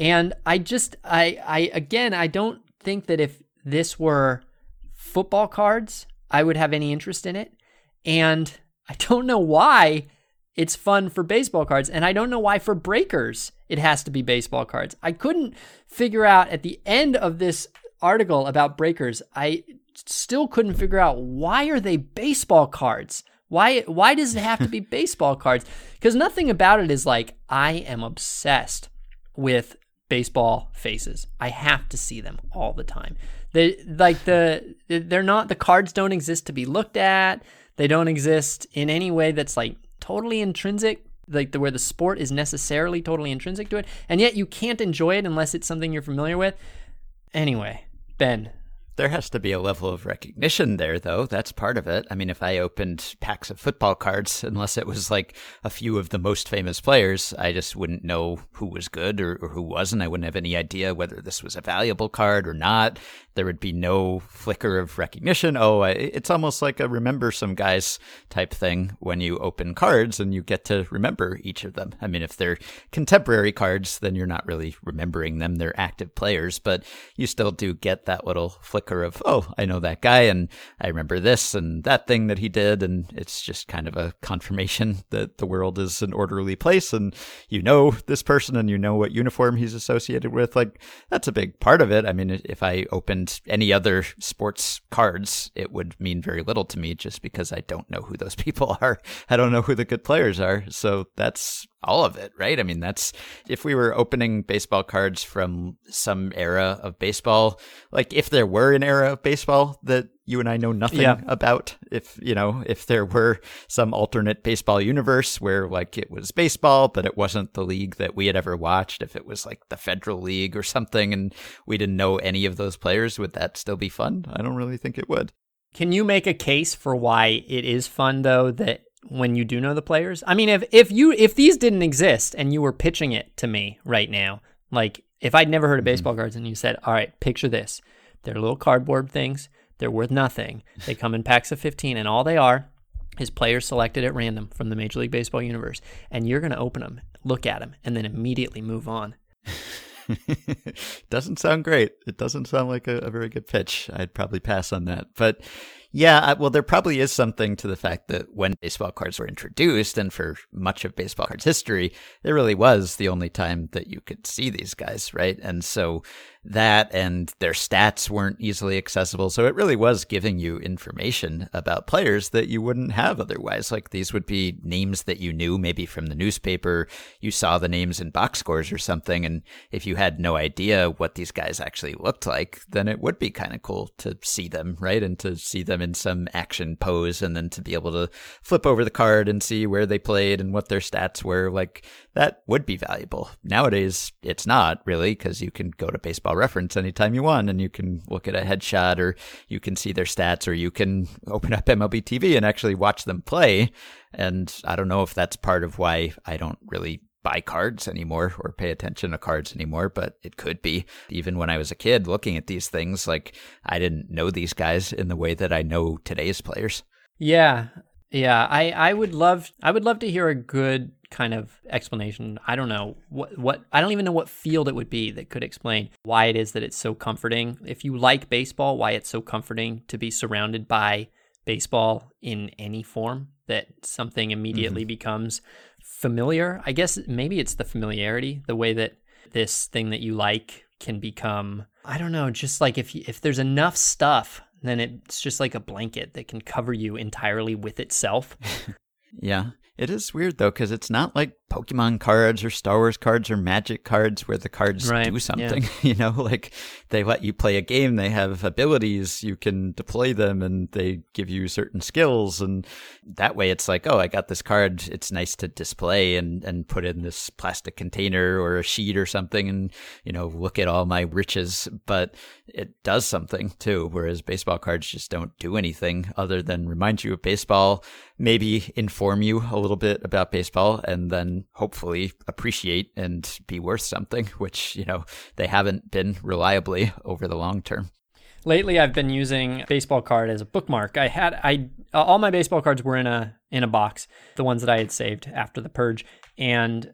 And I just, I, I, again, I don't think that if this were football cards, I would have any interest in it. And I don't know why it's fun for baseball cards. And I don't know why for breakers it has to be baseball cards. I couldn't figure out at the end of this article about breakers, I still couldn't figure out why are they baseball cards? Why why does it have to be baseball cards? Because nothing about it is like I am obsessed with baseball faces. I have to see them all the time. They like the they're not the cards don't exist to be looked at. They don't exist in any way that's like totally intrinsic, like the where the sport is necessarily totally intrinsic to it. And yet you can't enjoy it unless it's something you're familiar with. Anyway, Ben, there has to be a level of recognition there, though. That's part of it. I mean, if I opened packs of football cards, unless it was like a few of the most famous players, I just wouldn't know who was good or, or who wasn't. I wouldn't have any idea whether this was a valuable card or not. There would be no flicker of recognition. Oh, it's almost like a remember some guys type thing when you open cards and you get to remember each of them. I mean, if they're contemporary cards, then you're not really remembering them. They're active players, but you still do get that little flicker of, oh, I know that guy and I remember this and that thing that he did. And it's just kind of a confirmation that the world is an orderly place and you know this person and you know what uniform he's associated with. Like, that's a big part of it. I mean, if I opened any other sports cards, it would mean very little to me just because I don't know who those people are. I don't know who the good players are. So that's all of it, right? I mean, that's if we were opening baseball cards from some era of baseball, like if there were an era of baseball that you and I know nothing yeah. about, if, you know, if there were some alternate baseball universe where like it was baseball, but it wasn't the league that we had ever watched, if it was like the Federal League or something and we didn't know any of those players, would that still be fun? I don't really think it would. Can you make a case for why it is fun though that when you do know the players? I mean, if if you if these didn't exist and you were pitching it to me right now, like if I'd never heard of mm-hmm. baseball cards and you said, "All right, picture this. They're little cardboard things. They're worth nothing. They come in packs of 15 and all they are is players selected at random from the Major League Baseball universe, and you're going to open them, look at them, and then immediately move on." doesn't sound great. It doesn't sound like a, a very good pitch. I'd probably pass on that. But yeah, uh, well, there probably is something to the fact that when baseball cards were introduced, and for much of baseball cards history, it really was the only time that you could see these guys, right? And so that and their stats weren't easily accessible. So it really was giving you information about players that you wouldn't have otherwise. Like these would be names that you knew maybe from the newspaper. You saw the names in box scores or something. And if you had no idea what these guys actually looked like, then it would be kind of cool to see them, right? And to see them in some action pose and then to be able to flip over the card and see where they played and what their stats were. Like that would be valuable. Nowadays, it's not really because you can go to baseball reference anytime you want and you can look at a headshot or you can see their stats or you can open up MLB TV and actually watch them play. And I don't know if that's part of why I don't really buy cards anymore or pay attention to cards anymore, but it could be. Even when I was a kid looking at these things, like I didn't know these guys in the way that I know today's players. Yeah. Yeah, I, I would love I would love to hear a good kind of explanation. I don't know what what I don't even know what field it would be that could explain why it is that it's so comforting. If you like baseball, why it's so comforting to be surrounded by baseball in any form that something immediately mm-hmm. becomes familiar. I guess maybe it's the familiarity, the way that this thing that you like can become I don't know, just like if if there's enough stuff then it's just like a blanket that can cover you entirely with itself. yeah. It is weird though, because it's not like Pokemon cards or Star Wars cards or Magic cards where the cards right. do something. Yeah. you know, like they let you play a game, they have abilities, you can deploy them, and they give you certain skills. And that way it's like, oh, I got this card. It's nice to display and, and put in this plastic container or a sheet or something and, you know, look at all my riches. But it does something too, whereas baseball cards just don't do anything other than remind you of baseball, maybe inform you a little bit about baseball, and then hopefully appreciate and be worth something, which, you know, they haven't been reliably over the long term. Lately, I've been using baseball card as a bookmark. I had I all my baseball cards were in a in a box, the ones that I had saved after the purge, and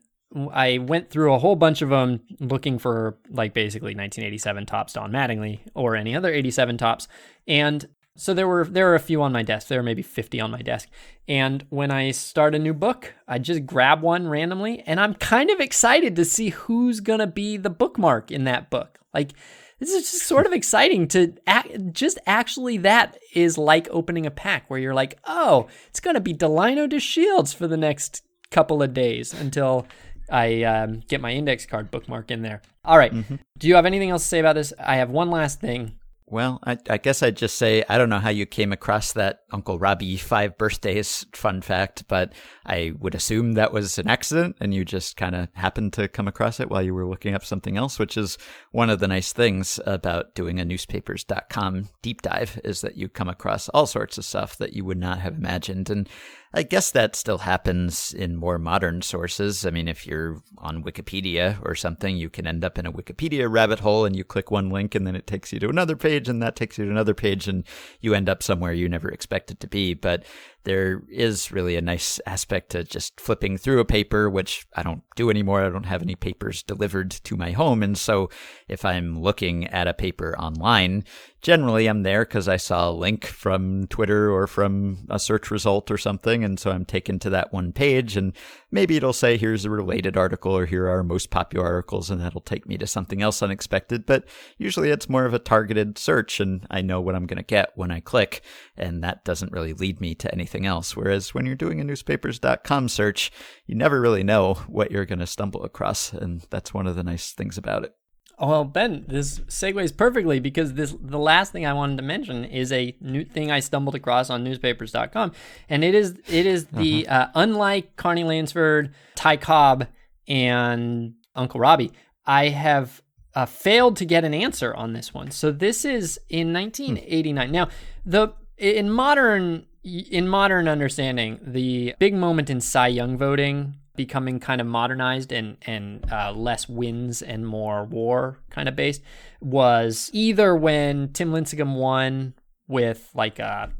I went through a whole bunch of them looking for like basically 1987 Topps Don Mattingly or any other 87 Topps. and so there were there were a few on my desk. There were maybe 50 on my desk. And when I start a new book, I just grab one randomly and I'm kind of excited to see who's going to be the bookmark in that book. Like this is just sort of exciting to act, just actually that is like opening a pack where you're like, "Oh, it's going to be Delino DeShields for the next couple of days until I um, get my index card bookmark in there. All right. Mm-hmm. Do you have anything else to say about this? I have one last thing. Well, I, I, guess I'd just say I don't know how you came across that Uncle Robbie five birthdays fun fact, but I would assume that was an accident and you just kind of happened to come across it while you were looking up something else, which is one of the nice things about doing a newspapers.com deep dive is that you come across all sorts of stuff that you would not have imagined. And I guess that still happens in more modern sources. I mean, if you're on Wikipedia or something, you can end up in a Wikipedia rabbit hole and you click one link and then it takes you to another page and that takes you to another page and you end up somewhere you never expected to be. But there is really a nice aspect to just flipping through a paper, which I don't do anymore. I don't have any papers delivered to my home. And so if I'm looking at a paper online, generally I'm there because I saw a link from Twitter or from a search result or something. And so I'm taken to that one page and maybe it'll say, here's a related article or here are most popular articles. And that'll take me to something else unexpected. But usually it's more of a targeted search and I know what I'm going to get when I click. And that doesn't really lead me to anything else. Whereas when you're doing a newspapers.com search, you never really know what you're going to stumble across. And that's one of the nice things about it. Well, Ben, this segues perfectly because this the last thing I wanted to mention is a new thing I stumbled across on newspapers.com, and it is it is the uh-huh. uh, unlike Carney Lansford, Ty Cobb, and Uncle Robbie, I have uh, failed to get an answer on this one. So this is in 1989. Hmm. Now the in modern in modern understanding, the big moment in Cy Young voting becoming kind of modernized and and uh, less wins and more war kind of based was either when Tim Lincecum won with like a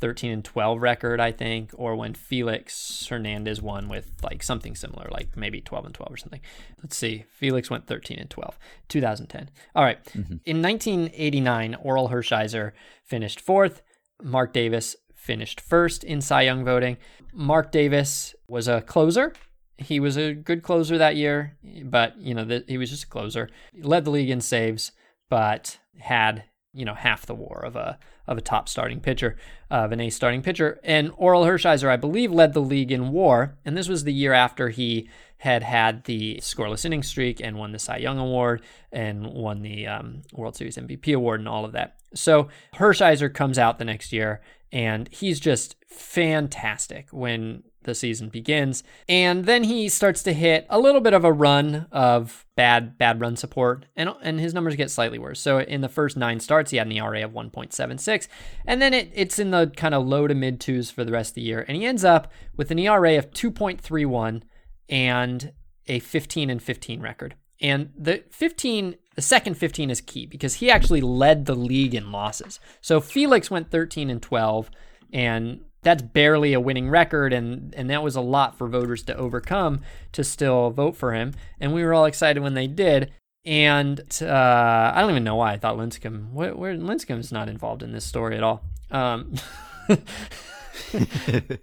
13 and 12 record, I think, or when Felix Hernandez won with like something similar, like maybe 12 and 12 or something. Let's see. Felix went 13 and 12, 2010. All right. mm-hmm. In 1989, Oral Hershiser finished fourth. Mark Davis finished first in Cy Young voting. Mark Davis was a closer. He was a good closer that year, but you know the, he was just a closer. He led the league in saves, but had you know half the WAR of a of a top starting pitcher, of an ace starting pitcher. And Oral Hershiser, I believe, led the league in WAR, and this was the year after he had had the scoreless inning streak and won the Cy Young Award and won the um, World Series MVP award and all of that. So Hershiser comes out the next year and he's just fantastic when the season begins. And then he starts to hit a little bit of a run of bad bad run support and and his numbers get slightly worse. So in the first 9 starts he had an ERA of 1.76 and then it, it's in the kind of low to mid 2s for the rest of the year and he ends up with an ERA of 2.31 and a 15 and 15 record. And the 15 the second 15 is key because he actually led the league in losses. So Felix went 13 and 12, and that's barely a winning record, and and that was a lot for voters to overcome to still vote for him. And we were all excited when they did. And uh, I don't even know why I thought Lincecum. Where, where Lincecum's not involved in this story at all. Um,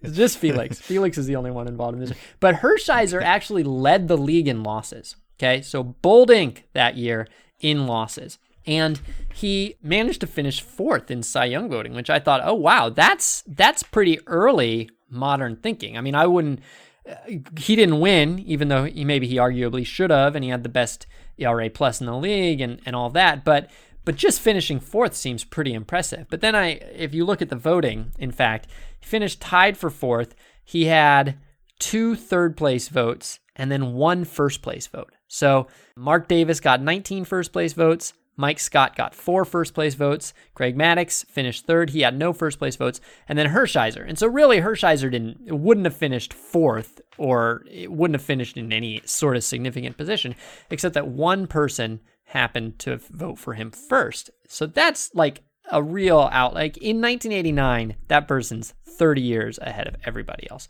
just Felix. Felix is the only one involved in this. But Hershiser actually led the league in losses. Okay, so bold ink that year in losses. And he managed to finish fourth in Cy Young voting, which I thought, oh wow, that's that's pretty early modern thinking. I mean, I wouldn't. Uh, he didn't win, even though he, maybe he arguably should have, and he had the best ERA plus in the league and and all that. But but just finishing fourth seems pretty impressive. But then I, if you look at the voting, in fact, he finished tied for fourth. He had two third place votes and then one first place vote. So Mark Davis got 19 first place votes. Mike Scott got four first place votes. Greg Maddux finished third. He had no first place votes. And then Hershiser. And so really Hershiser didn't wouldn't have finished fourth or it wouldn't have finished in any sort of significant position, except that one person happened to vote for him first. So that's like a real out like in 1989 that person's 30 years ahead of everybody else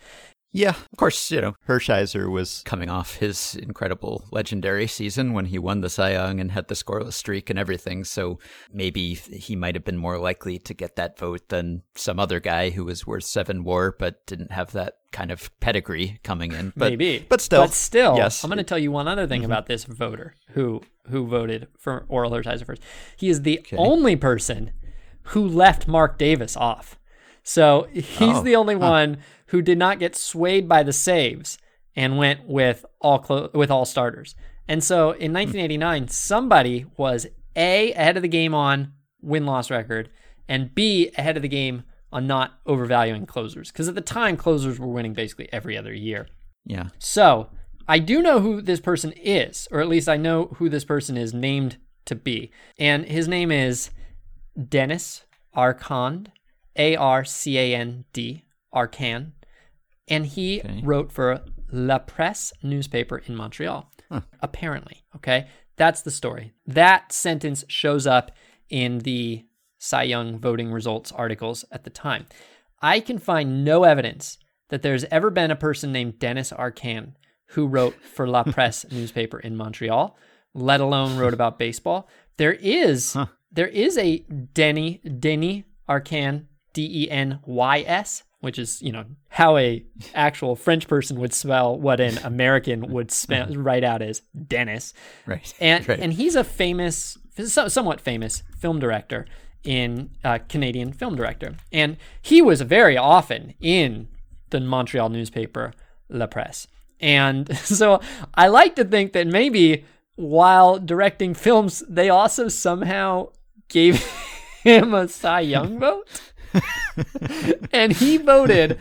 yeah, of course, you know, Hershiser was coming off his incredible legendary season when he won the Cy Young and had the scoreless streak and everything. So maybe he might have been more likely to get that vote than some other guy who was worth seven war but didn't have that kind of pedigree coming in. But, maybe, but still, but still, yes. I'm going to tell you one other thing mm-hmm. about this voter who who voted for Oral Hershiser first. He is the okay. only person who left Mark Davis off. So he's oh, the only one who did not get swayed by the saves and went with all clo- with all starters. And so in hmm. 1989, somebody was A, ahead of the game on win loss record, and B, ahead of the game on not overvaluing closers. Because at the time, closers were winning basically every other year. Yeah. So I do know who this person is, or at least I know who this person is named to be. And his name is Dennis Arcand, A R C A N D, Arcand. And he Okay. wrote for La Presse newspaper in Montreal. Apparently. Okay. That's the story. That sentence shows up in the Cy Young voting results articles at the time. I can find no evidence that there's ever been a person named Dennis Arcand who wrote for La Presse newspaper in Montreal, let alone wrote about baseball. There is there is a Denny Denny Arcand D E N Y S, which is you know how a actual French person would spell what an American would spell write out as Dennis Right. and right. and he's a famous, so- somewhat famous film director in uh, Canadian film director, and he was very often in the Montreal newspaper La Presse, and so I like to think that maybe while directing films, they also somehow gave him a Cy Young vote. and he voted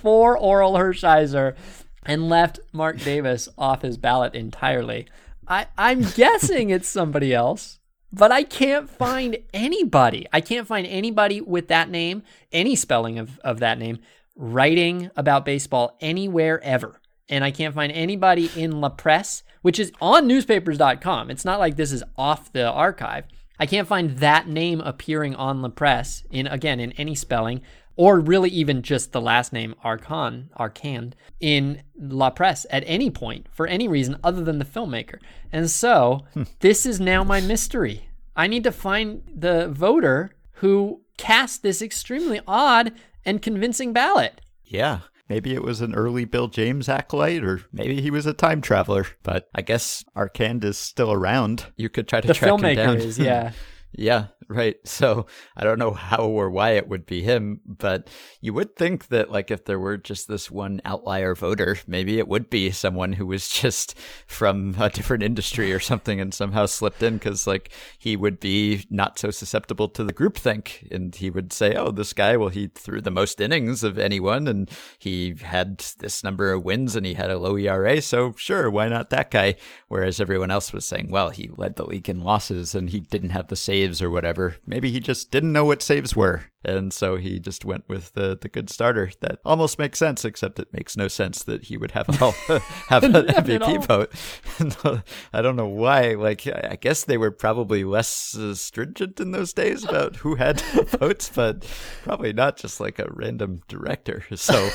for Oral Hershiser and left Mark Davis off his ballot entirely. I, I'm guessing it's somebody else, but I can't find anybody. I can't find anybody with that name, any spelling of, of that name, writing about baseball anywhere ever. And I can't find anybody in La Presse, which is on newspapers.com. It's not like this is off the archive. I can't find that name appearing on La Presse in again in any spelling, or really even just the last name Arcan, Arcand in La Presse at any point for any reason other than the filmmaker. And so hmm. this is now my mystery. I need to find the voter who cast this extremely odd and convincing ballot. Yeah. Maybe it was an early Bill James acolyte, or maybe he was a time traveler. But I guess Arcand is still around. You could try to The track him down. is, yeah. Yeah, right. So I don't know how or why it would be him, but you would think that, like, if there were just this one outlier voter, maybe it would be someone who was just from a different industry or something and somehow slipped in because, like, he would be not so susceptible to the groupthink. And he would say, oh, this guy, well, he threw the most innings of anyone and he had this number of wins and he had a low ERA. So, sure, why not that guy? Whereas everyone else was saying, well, he led the league in losses and he didn't have the saves or whatever. Maybe he just didn't know what saves were. And so he just went with the, the good starter. That almost makes sense, except it makes no sense that he would have, a, have an MVP vote. I don't know why. Like, I guess they were probably less uh, stringent in those days about who had votes, but probably not just like a random director. So,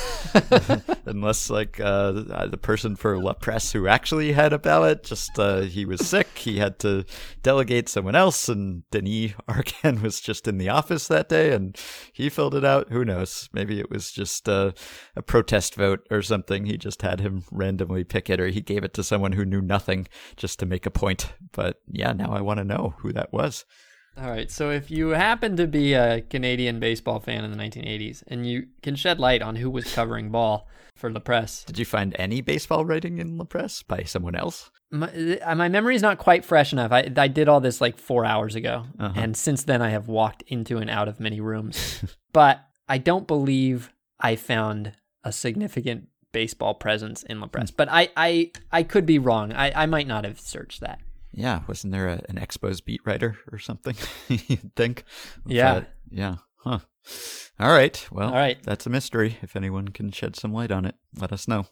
unless like uh, the person for La Presse who actually had a ballot, just uh, he was sick, he had to delegate someone else, and Denis Arcand was just in the office that day and he filled it out. Who knows? Maybe it was just uh, a protest vote or something. He just had him randomly pick it, or he gave it to someone who knew nothing just to make a point. But yeah, now I want to know who that was. All right. So if you happen to be a Canadian baseball fan in the 1980s and you can shed light on who was covering ball for La Presse, Did you find any baseball writing in La Presse by someone else? my, uh, my memory is not quite fresh enough. I, I did all this like four hours ago. Uh-huh. And since then, I have walked into and out of many rooms. but I don't believe I found a significant baseball presence in La Presse. But I, I, I could be wrong. I, I might not have searched that. Yeah, wasn't there a, an Expos beat writer or something? You'd think. Yeah. Yeah. Huh. All right. Well, All right. that's a mystery. If anyone can shed some light on it, let us know.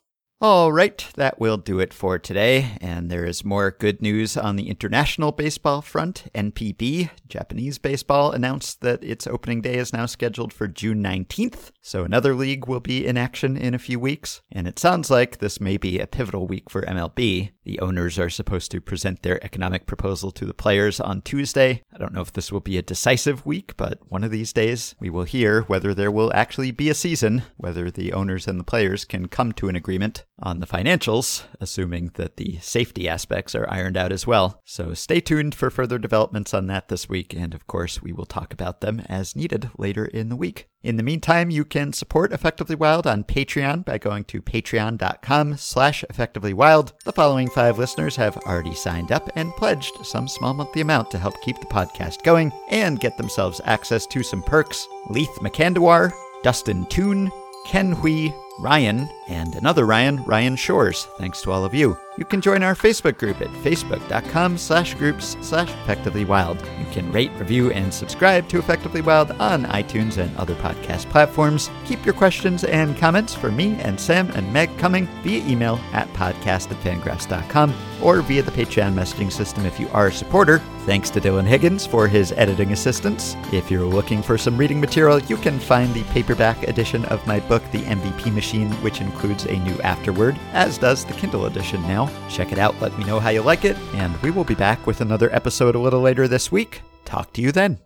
All right, that will do it for today. And there is more good news on the international baseball front. NPB, Japanese baseball, announced that its opening day is now scheduled for June 19th. So another league will be in action in a few weeks. And it sounds like this may be a pivotal week for MLB. The owners are supposed to present their economic proposal to the players on Tuesday. I don't know if this will be a decisive week, but one of these days we will hear whether there will actually be a season, whether the owners and the players can come to an agreement on the financials, assuming that the safety aspects are ironed out as well. So stay tuned for further developments on that this week, and of course, we will talk about them as needed later in the week. In the meantime, you can support Effectively Wild on Patreon by going to patreon.com slash effectivelywild. The following five listeners have already signed up and pledged some small monthly amount to help keep the podcast going and get themselves access to some perks. Leith McCandawar, Dustin Toon, Ken Hui, Ryan, and another Ryan, Ryan Shores. Thanks to all of you. You can join our Facebook group at facebook.com slash groups slash effectively wild. You can rate, review, and subscribe to Effectively Wild on iTunes and other podcast platforms. Keep your questions and comments for me and Sam and Meg coming via email at podcast at or via the Patreon messaging system if you are a supporter. Thanks to Dylan Higgins for his editing assistance. If you're looking for some reading material, you can find the paperback edition of my book, The MVP Machine, which includes a new afterword, as does the Kindle edition now. Check it out, let me know how you like it, and we will be back with another episode a little later this week. Talk to you then.